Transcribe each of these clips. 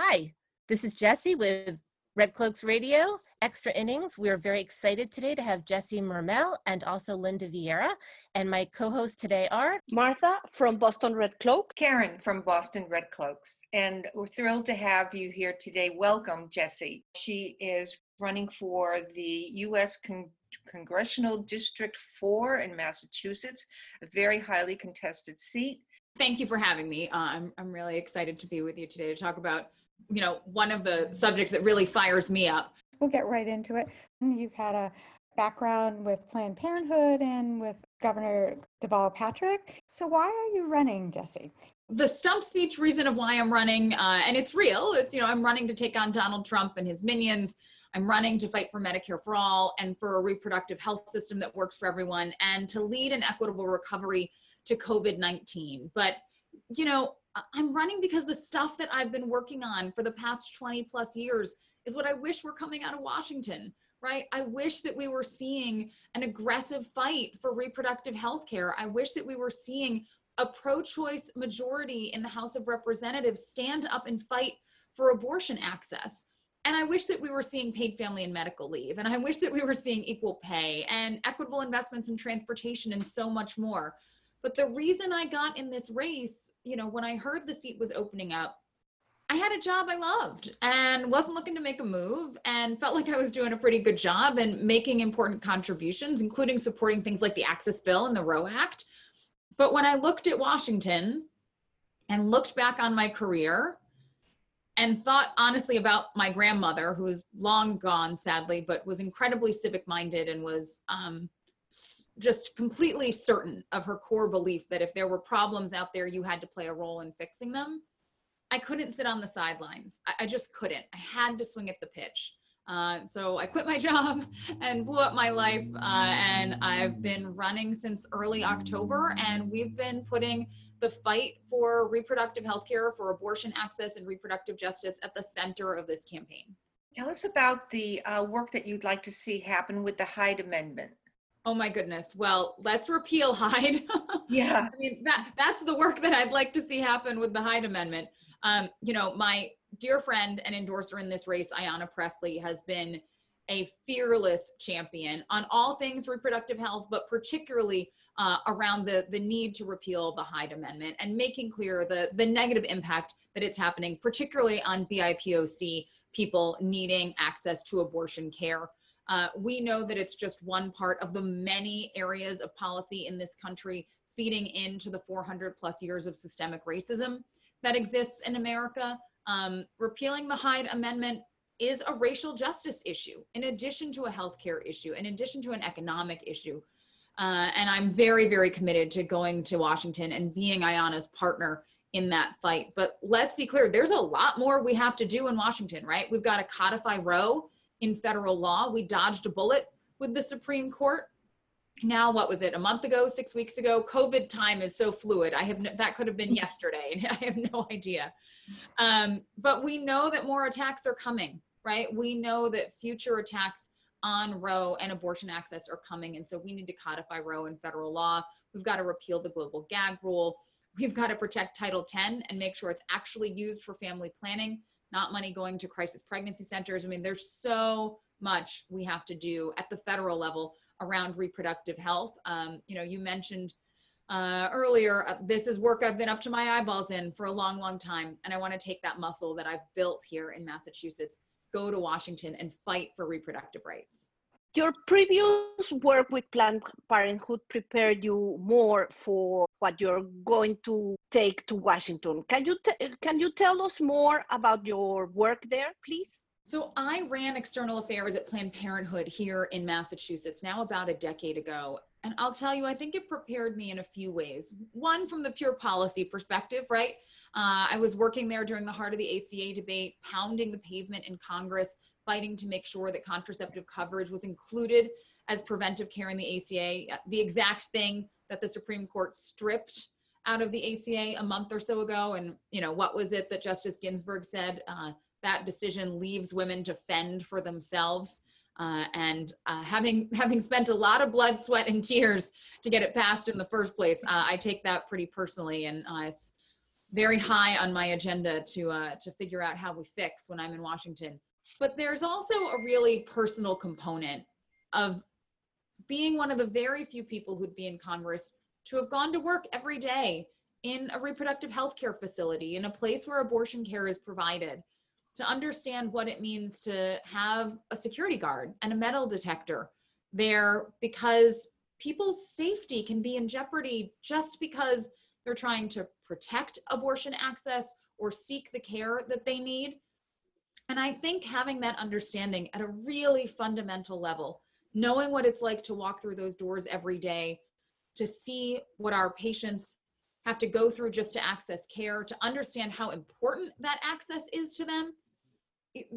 Hi, this is Jesse with Red Cloaks Radio, Extra Innings. We're very excited today to have Jesse Mermell and also Linda Vieira. And my co hosts today are Martha from Boston Red Cloak. Karen from Boston Red Cloaks. And we're thrilled to have you here today. Welcome, Jesse. She is running for the U.S. Con- Congressional District 4 in Massachusetts, a very highly contested seat. Thank you for having me. Uh, I'm, I'm really excited to be with you today to talk about you know, one of the subjects that really fires me up. We'll get right into it. You've had a background with Planned Parenthood and with Governor Deval Patrick. So why are you running, Jesse? The stump speech reason of why I'm running, uh, and it's real. It's you know I'm running to take on Donald Trump and his minions. I'm running to fight for Medicare for all and for a reproductive health system that works for everyone, and to lead an equitable recovery to COVID-19. But you know, I'm running because the stuff that I've been working on for the past 20 plus years is what I wish were coming out of Washington, right? I wish that we were seeing an aggressive fight for reproductive health care. I wish that we were seeing a pro choice majority in the House of Representatives stand up and fight for abortion access. And I wish that we were seeing paid family and medical leave. And I wish that we were seeing equal pay and equitable investments in transportation and so much more. But the reason I got in this race, you know, when I heard the seat was opening up, I had a job I loved and wasn't looking to make a move and felt like I was doing a pretty good job and making important contributions, including supporting things like the Access Bill and the Roe Act. But when I looked at Washington and looked back on my career and thought honestly about my grandmother, who's long gone, sadly, but was incredibly civic minded and was um, just completely certain of her core belief that if there were problems out there, you had to play a role in fixing them. I couldn't sit on the sidelines. I, I just couldn't. I had to swing at the pitch. Uh, so I quit my job and blew up my life. Uh, and I've been running since early October, and we've been putting the fight for reproductive health care, for abortion access, and reproductive justice at the center of this campaign. Tell us about the uh, work that you'd like to see happen with the Hyde Amendment. Oh my goodness. Well, let's repeal Hyde. yeah. I mean, that that's the work that I'd like to see happen with the Hyde Amendment. Um, you know, my dear friend and endorser in this race, Ayanna Pressley, has been a fearless champion on all things reproductive health, but particularly uh, around the, the need to repeal the Hyde Amendment and making clear the, the negative impact that it's happening, particularly on BIPOC people needing access to abortion care. Uh, we know that it's just one part of the many areas of policy in this country feeding into the 400 plus years of systemic racism that exists in America. Um, repealing the Hyde Amendment is a racial justice issue, in addition to a healthcare issue, in addition to an economic issue. Uh, and I'm very, very committed to going to Washington and being Ayanna's partner in that fight. But let's be clear, there's a lot more we have to do in Washington, right? We've got to codify Roe in federal law. We dodged a bullet with the Supreme Court. Now, what was it, a month ago, six weeks ago? COVID time is so fluid. I have no, that could have been yesterday, I have no idea. Um, but we know that more attacks are coming, right? We know that future attacks on Roe and abortion access are coming, and so we need to codify Roe in federal law. We've got to repeal the global gag rule. We've got to protect Title 10 and make sure it's actually used for family planning not money going to crisis pregnancy centers. I mean, there's so much we have to do at the federal level around reproductive health. Um, you know, you mentioned uh, earlier, uh, this is work I've been up to my eyeballs in for a long, long time. And I want to take that muscle that I've built here in Massachusetts, go to Washington and fight for reproductive rights. Your previous work with Planned Parenthood prepared you more for what you're going to take to Washington. Can you can you tell us more about your work there, please? So I ran external affairs at Planned Parenthood here in Massachusetts now about a decade ago. And I'll tell you, I think it prepared me in a few ways. One, from the pure policy perspective, right? Uh, I was working there during the heart of the ACA debate, pounding the pavement in Congress, fighting to make sure that contraceptive coverage was included as preventive care in the ACA, the exact thing that the Supreme Court stripped out of the ACA a month or so ago. And, you know, what was it that Justice Ginsburg said? Uh, that decision leaves women to fend for themselves. Uh, and uh, having having spent a lot of blood, sweat, and tears to get it passed in the first place, uh, I take that pretty personally, and uh, it's very high on my agenda to uh, to figure out how we fix when I'm in Washington. But there's also a really personal component of being one of the very few people who'd be in Congress to have gone to work every day in a reproductive health care facility, in a place where abortion care is provided, to understand what it means to have a security guard and a metal detector there because people's safety can be in jeopardy just because they're trying to protect abortion access or seek the care that they need. And I think having that understanding at a really fundamental level, knowing what it's like to walk through those doors every day, to see what our patients have to go through just to access care, to understand how important that access is to them,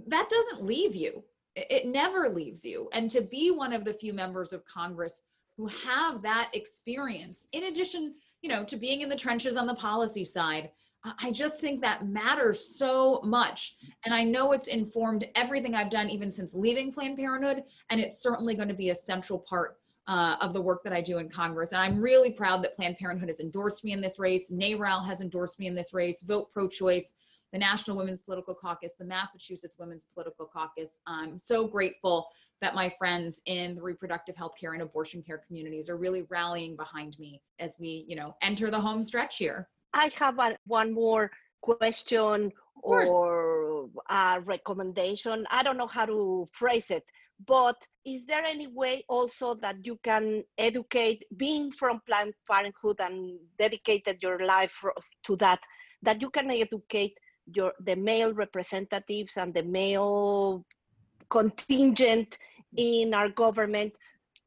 that doesn't leave you. It never leaves you. And to be one of the few members of Congress who have that experience, in addition, you know, to being in the trenches on the policy side, I just think that matters so much. And I know it's informed everything I've done, even since leaving Planned Parenthood. And it's certainly going to be a central part uh, of the work that I do in Congress. And I'm really proud that Planned Parenthood has endorsed me in this race. NARAL has endorsed me in this race. Vote pro choice, the National Women's Political Caucus, the Massachusetts Women's Political Caucus. I'm so grateful that my friends in the reproductive health care and abortion care communities are really rallying behind me as we, you know, enter the home stretch here. I have a, one more question or a recommendation. I don't know how to phrase it, but is there any way also that you can educate, being from Planned Parenthood and dedicated your life to that, that you can educate your the male representatives and the male contingent in our government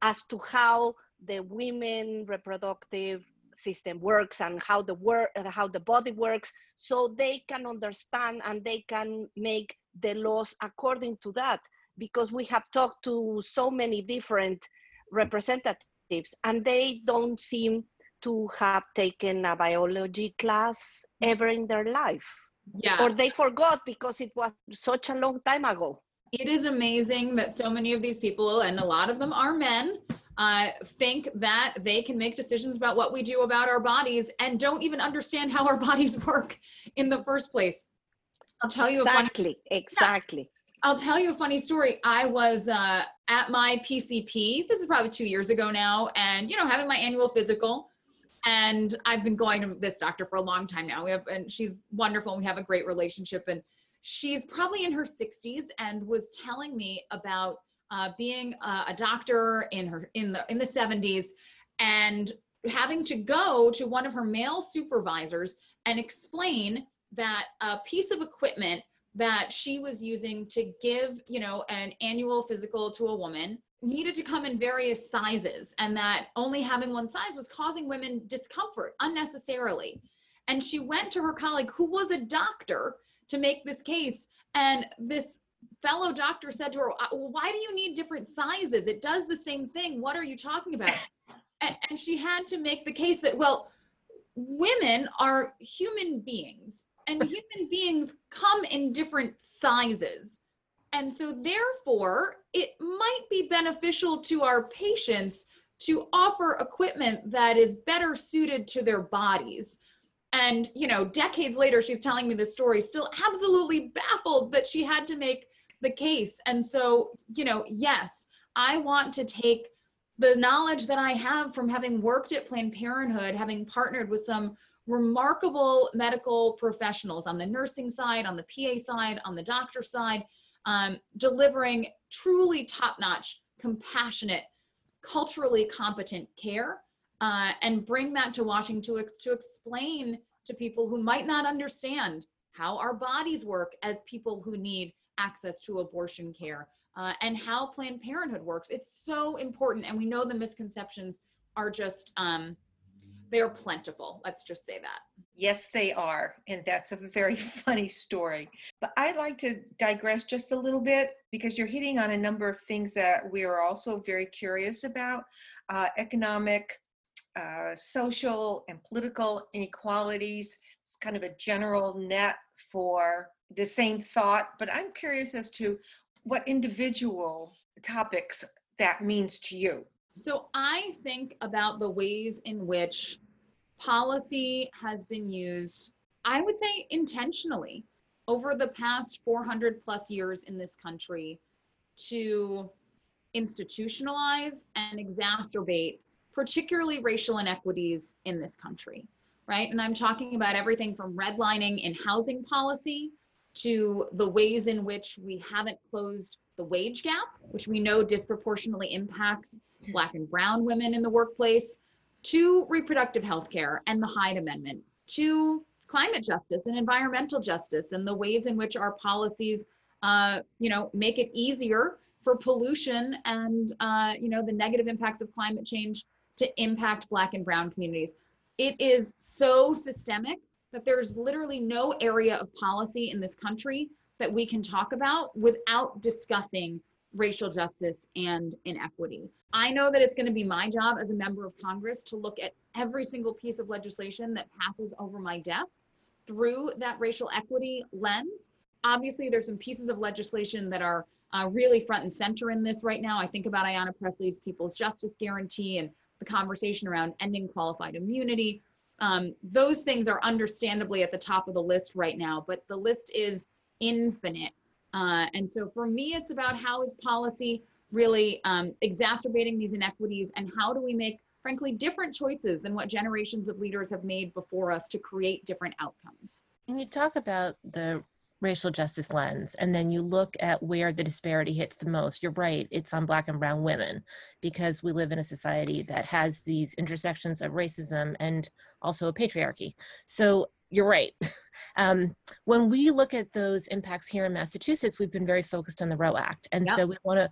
as to how the women reproductive system works and how the work uh, how the body works so they can understand and they can make the laws according to that because we have talked to so many different representatives and they don't seem to have taken a biology class ever in their life. Yeah. Or they forgot because it was such a long time ago. It is amazing that so many of these people and a lot of them are men uh, think that they can make decisions about what we do about our bodies and don't even understand how our bodies work in the first place. I'll tell you exactly, funny, exactly. Yeah, I'll tell you a funny story. I was uh, at my PCP. This is probably two years ago now, and you know, having my annual physical. And I've been going to this doctor for a long time now. We have, and she's wonderful. And we have a great relationship. And she's probably in her 60s and was telling me about uh, being a, a doctor in her in the in the 70s and having to go to one of her male supervisors and explain that a piece of equipment that she was using to give you know an annual physical to a woman needed to come in various sizes and that only having one size was causing women discomfort unnecessarily. And she went to her colleague who was a doctor to make this case. And this fellow doctor said to her, uh, Why do you need different sizes? It does the same thing. What are you talking about? and, and she had to make the case that, well, women are human beings and human beings come in different sizes. And so, therefore, it might be beneficial to our patients to offer equipment that is better suited to their bodies. And, you know, decades later, she's telling me this story, still absolutely baffled that she had to make the case. And so, you know, yes, I want to take the knowledge that I have from having worked at Planned Parenthood, having partnered with some remarkable medical professionals on the nursing side, on the PA side, on the doctor side, um, delivering truly top notch, compassionate, culturally competent care, uh, and bring that to Washington to, to explain to people who might not understand how our bodies work as people who need access to abortion care uh, and how Planned Parenthood works. It's so important. And we know the misconceptions are just, um, they're plentiful. Let's just say that. Yes, they are. And that's a very funny story. But I'd like to digress just a little bit because you're hitting on a number of things that we are also very curious about uh, economic, uh, social, and political inequalities. It's kind of a general net for the same thought, but I'm curious as to what individual topics that means to you. So I think about the ways in which policy has been used I would say intentionally over the past 400 plus years in this country to institutionalize and exacerbate particularly racial inequities in this country, right? And I'm talking about everything from redlining in housing policy to the ways in which we haven't closed the wage gap, which we know disproportionately impacts Black and Brown women in the workplace, to reproductive health care and the Hyde Amendment, to climate justice and environmental justice and the ways in which our policies, uh, you know, make it easier for pollution and, uh, you know, the negative impacts of climate change to impact Black and Brown communities. It is so systemic that there's literally no area of policy in this country that we can talk about without discussing racial justice and inequity. I know that it's going to be my job as a member of Congress to look at every single piece of legislation that passes over my desk through that racial equity lens. Obviously, there's some pieces of legislation that are uh, really front and center in this right now. I think about Ayanna Pressley's People's Justice Guarantee and the conversation around ending qualified immunity. Um, those things are understandably at the top of the list right now, but the list is infinite. Uh, and so for me, it's about how is policy really um, exacerbating these inequities and how do we make, frankly, different choices than what generations of leaders have made before us to create different outcomes. When you talk about the racial justice lens and then you look at where the disparity hits the most you're right it's on black and brown women because we live in a society that has these intersections of racism and also a patriarchy so you're right um, when we look at those impacts here in massachusetts we've been very focused on the roe act and yep. so we want to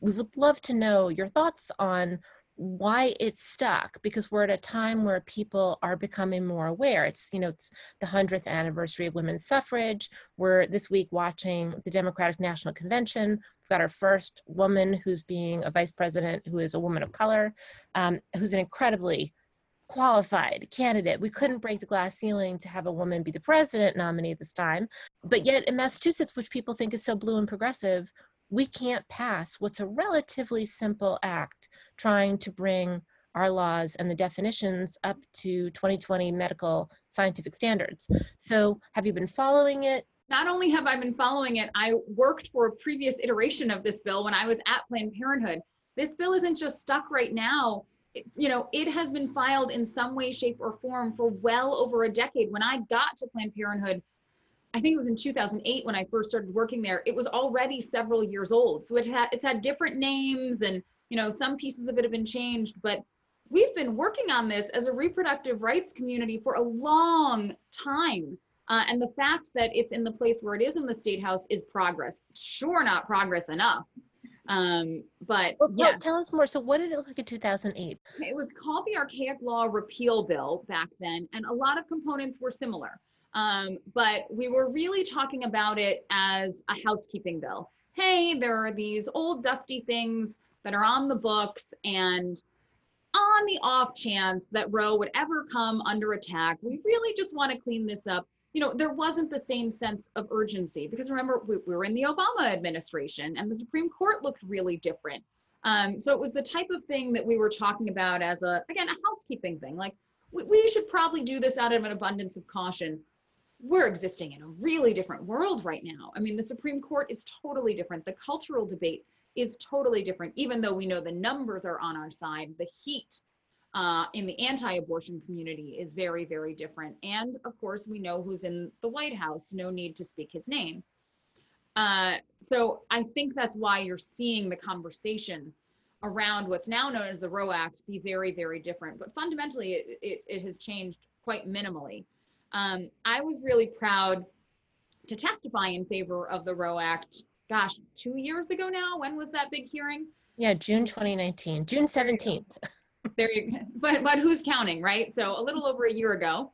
we would love to know your thoughts on why it's stuck because we're at a time where people are becoming more aware. It's you know it's the 100th anniversary of women's suffrage. We're this week watching the democratic national convention. We've got our first woman who's being a vice president who is a woman of color um, who's an incredibly qualified candidate. We couldn't break the glass ceiling to have a woman be the president nominee this time. But yet in massachusetts which people think is so blue and progressive we can't pass what's a relatively simple act trying to bring our laws and the definitions up to 2020 medical scientific standards. So, have you been following it? Not only have I been following it, I worked for a previous iteration of this bill when I was at Planned Parenthood. This bill isn't just stuck right now. It, you know, it has been filed in some way, shape, or form for well over a decade. When I got to Planned Parenthood, I think it was in 2008 when I first started working there. It was already several years old, so it had it's had different names, and you know some pieces of it have been changed. But we've been working on this as a reproductive rights community for a long time. Uh, and the fact that it's in the place where it is in the state house is progress. Sure, not progress enough. Um, but well, yeah. Tell us more. So, what did it look like in 2008? It was called the Archaic Law Repeal Bill back then, and a lot of components were similar. Um, but we were really talking about it as a housekeeping bill. Hey, there are these old dusty things that are on the books, and on the off chance that Roe would ever come under attack, we really just want to clean this up. You know, there wasn't the same sense of urgency because remember, we, we were in the Obama administration and the Supreme Court looked really different. Um, so it was the type of thing that we were talking about as a, again, a housekeeping thing. Like, we, we should probably do this out of an abundance of caution we're existing in a really different world right now. I mean, the Supreme Court is totally different. The cultural debate is totally different, even though we know the numbers are on our side. The heat uh, in the anti abortion community is very, very different. And of course, we know who's in the White House, no need to speak his name. Uh, so I think that's why you're seeing the conversation around what's now known as the Roe Act be very, very different. But fundamentally, it, it, it has changed quite minimally. Um, I was really proud to testify in favor of the Roe Act. Gosh, two years ago now. When was that big hearing? Yeah, June 2019, June 17th. There you go. But but who's counting, right? So a little over a year ago.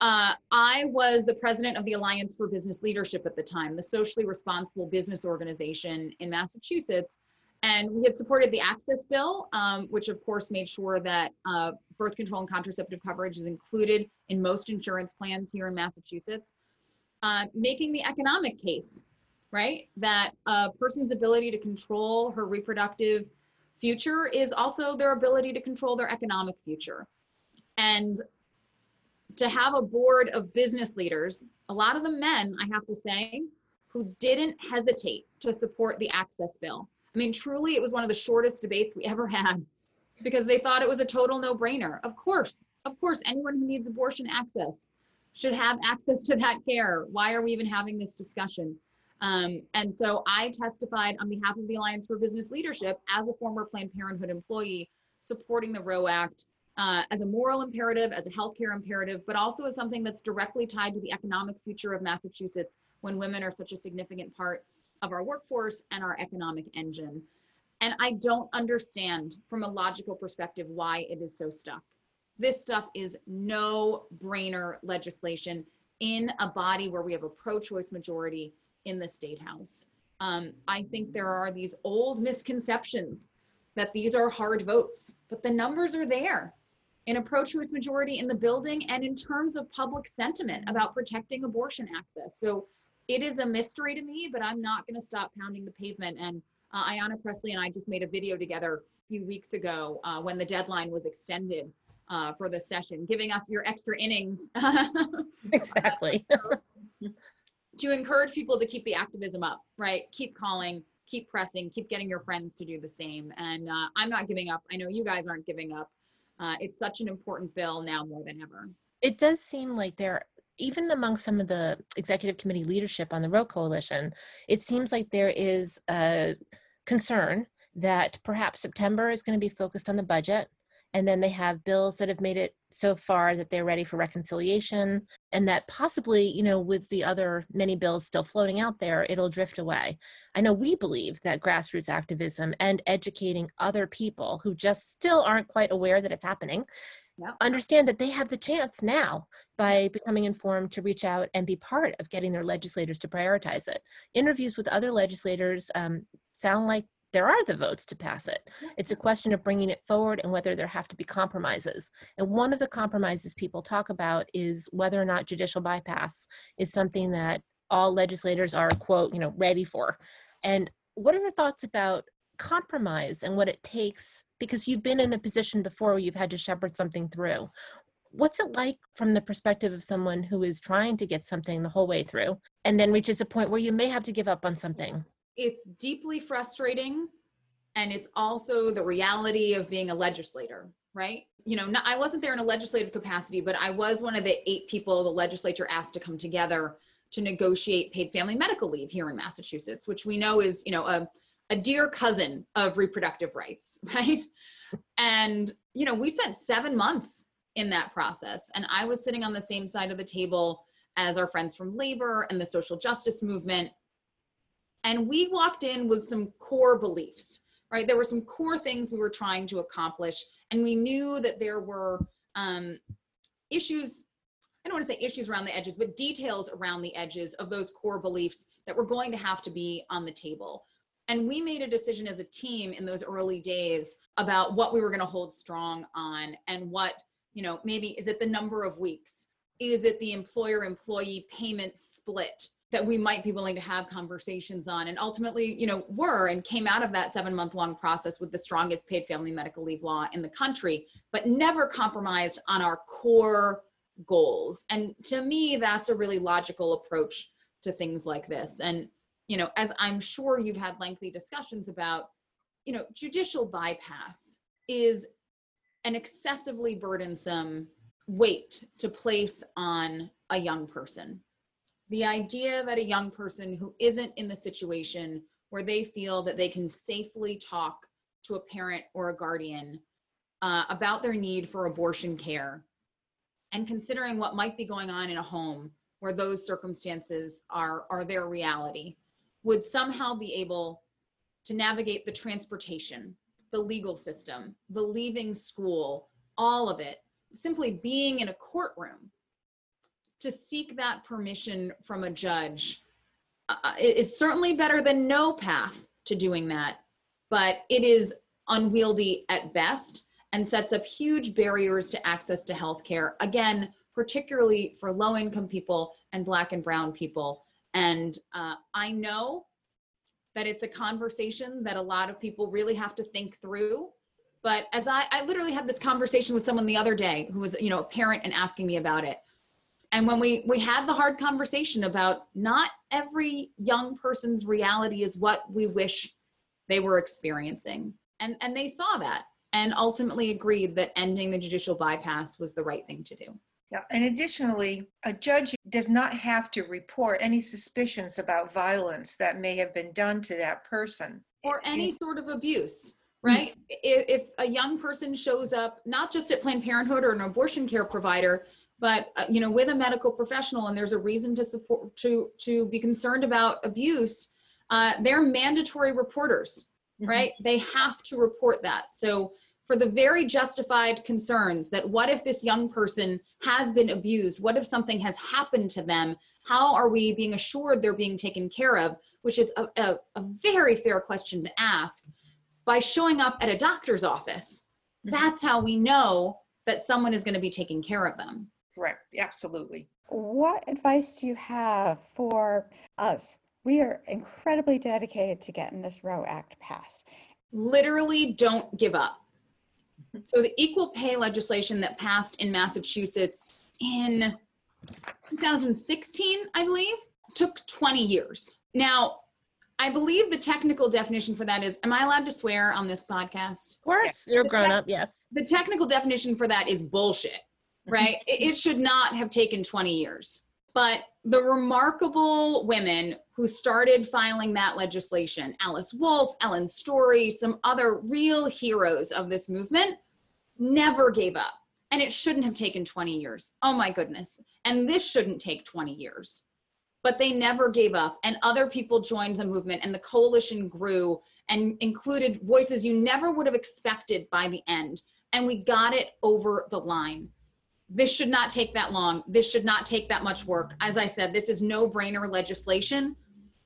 Uh, I was the president of the Alliance for Business Leadership at the time, the socially responsible business organization in Massachusetts and we had supported the access bill, um, which of course made sure that uh, birth control and contraceptive coverage is included in most insurance plans here in Massachusetts. Uh, making the economic case, right? That a person's ability to control her reproductive future is also their ability to control their economic future. And to have a board of business leaders, a lot of the men, I have to say, who didn't hesitate to support the access bill. I mean, truly, it was one of the shortest debates we ever had because they thought it was a total no brainer. Of course, of course, anyone who needs abortion access should have access to that care. Why are we even having this discussion? Um, and so I testified on behalf of the Alliance for Business Leadership as a former Planned Parenthood employee, supporting the Roe Act uh, as a moral imperative, as a healthcare imperative, but also as something that's directly tied to the economic future of Massachusetts when women are such a significant part of our workforce and our economic engine. And I don't understand from a logical perspective why it is so stuck. This stuff is no brainer legislation in a body where we have a pro choice majority in the state house. Um, I think there are these old misconceptions that these are hard votes, but the numbers are there in a pro choice majority in the building and in terms of public sentiment about protecting abortion access. So it is a mystery to me, but I'm not going to stop pounding the pavement. And uh, Ayanna Pressley and I just made a video together a few weeks ago uh, when the deadline was extended uh, for the session, giving us your extra innings. Exactly. to encourage people to keep the activism up, right? Keep calling, keep pressing, keep getting your friends to do the same. And uh, I'm not giving up. I know you guys aren't giving up. Uh, it's such an important bill now more than ever. It does seem like there, even among some of the executive committee leadership on the Roe Coalition, it seems like there is a concern that perhaps September is going to be focused on the budget and then they have bills that have made it so far that they're ready for reconciliation and that possibly you know with the other many bills still floating out there it'll drift away. I know we believe that grassroots activism and educating other people who just still aren't quite aware that it's happening Yep. understand that they have the chance now by becoming informed to reach out and be part of getting their legislators to prioritize it interviews with other legislators um, sound like there are the votes to pass it. It's a question of bringing it forward and whether there have to be compromises. And one of the compromises people talk about is whether or not judicial bypass is something that all legislators are, quote, you know, ready for. And what are your thoughts about compromise and what it takes? Because you've been in a position before where you've had to shepherd something through. What's it like from the perspective of someone who is trying to get something the whole way through and then reaches a point where you may have to give up on something? it's deeply frustrating and it's also the reality of being a legislator right you know not, i wasn't there in a legislative capacity but i was one of the eight people the legislature asked to come together to negotiate paid family medical leave here in massachusetts which we know is you know a, a dear cousin of reproductive rights right and you know we spent seven months in that process and i was sitting on the same side of the table as our friends from labor and the social justice movement and we walked in with some core beliefs, right? There were some core things we were trying to accomplish. And we knew that there were um, issues, I don't want to say issues around the edges, but details around the edges of those core beliefs that were going to have to be on the table. And we made a decision as a team in those early days about what we were going to hold strong on and what, you know, maybe is it the number of weeks? Is it the employer employee payment split? that we might be willing to have conversations on and ultimately you know were and came out of that seven month long process with the strongest paid family medical leave law in the country but never compromised on our core goals and to me that's a really logical approach to things like this and you know as i'm sure you've had lengthy discussions about you know judicial bypass is an excessively burdensome weight to place on a young person. The idea that a young person who isn't in the situation where they feel that they can safely talk to a parent or a guardian uh, about their need for abortion care and considering what might be going on in a home where those circumstances are are their reality would somehow be able to navigate the transportation the legal system the leaving school all of it simply being in a courtroom to seek that permission from a judge uh, uh is certainly better than no path to doing that, but it is unwieldy at best and sets up huge barriers to access to healthcare. Again, particularly for low income people and Black and Brown people. And uh, I know that it's a conversation that a lot of people really have to think through. But as I, I literally had this conversation with someone the other day who was, you know, a parent and asking me about it and when we we had the hard conversation about not every young person's reality is what we wish they were experiencing and and they saw that and ultimately agreed that ending the judicial bypass was the right thing to do Yeah, and additionally, a judge does not have to report any suspicions about violence that may have been done to that person. or any sort of abuse right? If, if a young person shows up not just at planned parenthood or an abortion care provider but uh, you know with a medical professional and there's a reason to support to to be concerned about abuse uh, they're mandatory reporters right? They have to report that. So for the very justified concerns that what if this young person has been abused what if something has happened to them how are we being assured they're being taken care of which is a, a, a very fair question to ask by showing up at a doctor's office Mhm. that's how we know that someone is going to be taking care of them Correct, absolutely. What advice do you have for us? We are incredibly dedicated to getting this Roe Act passed. literally don't give up. So the equal pay legislation that passed in Massachusetts in 2016, I believe, took 20 years. Now, I believe the technical definition for that is am I allowed to swear on this podcast? Of course, you're grown up. Yes. The technical definition for that is bullshit, right? Mm-hmm. it, it should not have taken 20 years. But the remarkable women who started filing that legislation, Alice Wolf, Ellen Story, some other real heroes of this movement, never gave up. And it shouldn't have taken 20 years. Oh my goodness. And this shouldn't take 20 years. But they never gave up. And other people joined the movement, and the coalition grew and included voices you never would have expected by the end. And we got it over the line this should not take that long. This should not take that much work. As i said this is no brainer legislation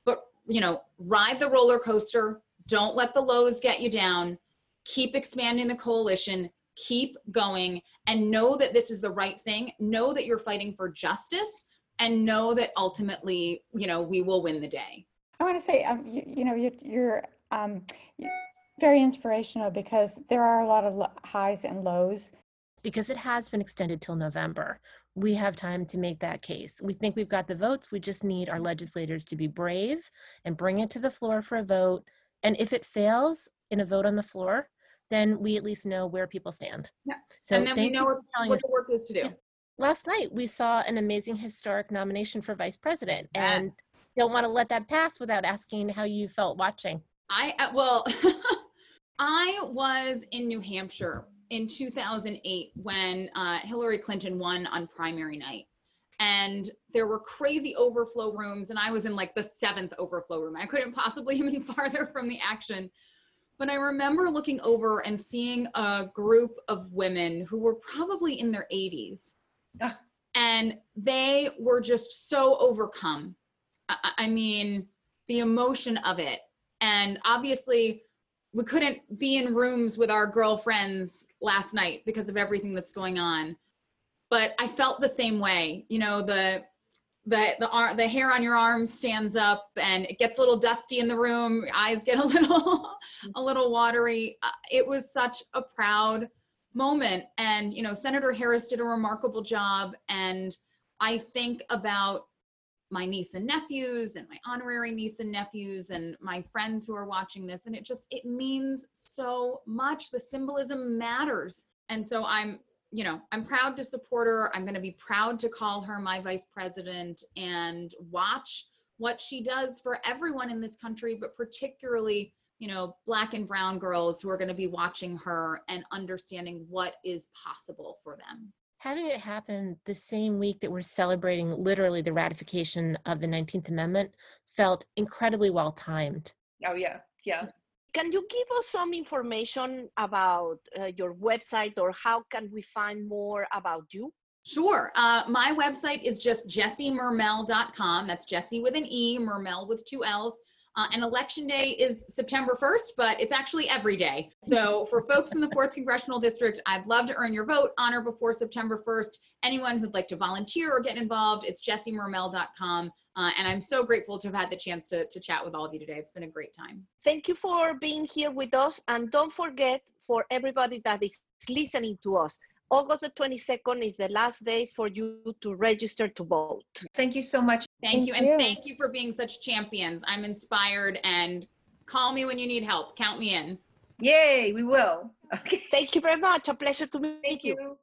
but you know ride the roller coaster. Don't let the lows get you down. Keep expanding the coalition. Keep going and know that this is the right thing. Know that you're fighting for justice and know that ultimately you know we will win the day. I want to say, um, you, you know, you're, you're um, you're very inspirational because there are a lot of highs and lows. Because it has been extended till November. We have time to make that case. We think we've got the votes. We just need our legislators to be brave and bring it to the floor for a vote. And if it fails in a vote on the floor, then we at least know where people stand. Yeah. So and then we know what, what the work is to do. Last night we saw an amazing historic nomination for vice president, and don't want to let that pass without asking how you felt watching. I uh, well, I was in New Hampshire in 2008 when uh, Hillary Clinton won on primary night, and there were crazy overflow rooms, and I was in like the seventh overflow room. I couldn't possibly have been farther from the action. But I remember looking over and seeing a group of women who were probably in their 80s. Ah. And they were just so overcome. I, I I mean, the emotion of it. And obviously, we couldn't be in rooms with our girlfriends last night because of everything that's going on. But I felt the same way. You know, the the the ar- the hair on your arm stands up and it gets a little dusty in the room. Your eyes get a little a little watery. Uh, It was such a proud moment and you know Senator Harris did a remarkable job and I think about my niece and nephews and my honorary niece and nephews and my friends who are watching this and it just it means so much. The symbolism matters. And so i'm you know i'm proud to support her. I'm going to be proud to call her my vice president and watch what she does for everyone in this country but particularly you know black and brown girls who are going to be watching her and understanding what is possible for them Having it happen the same week that we're celebrating literally the ratification of the 19th Amendment felt incredibly well timed. Oh, yeah, yeah. Can you give us some information about uh, your website or how can we find more about you? Sure. Uh, my website is just jessemermell.com. That's Jesse with an E, Mermell with two L's. Uh, and election day is September 1st, but it's actually every day. So for folks in the 4th Congressional District, I'd love to earn your vote on or before September 1st. Anyone who'd like to volunteer or get involved, it's jessemermell.com. Uh, and I'm so grateful to have had the chance to, to chat with all of you today. It's been a great time. Thank you for being here with us. And don't forget, for everybody that is listening to us, August the 22nd is the last day for you to register to vote. Thank you so much. Thank, Thank you. And you. thank you for being such champions. I'm inspired and call me when you need help. Count me in. Yay, we will. Okay. Thank you very much. A pleasure to meet Thank you. you.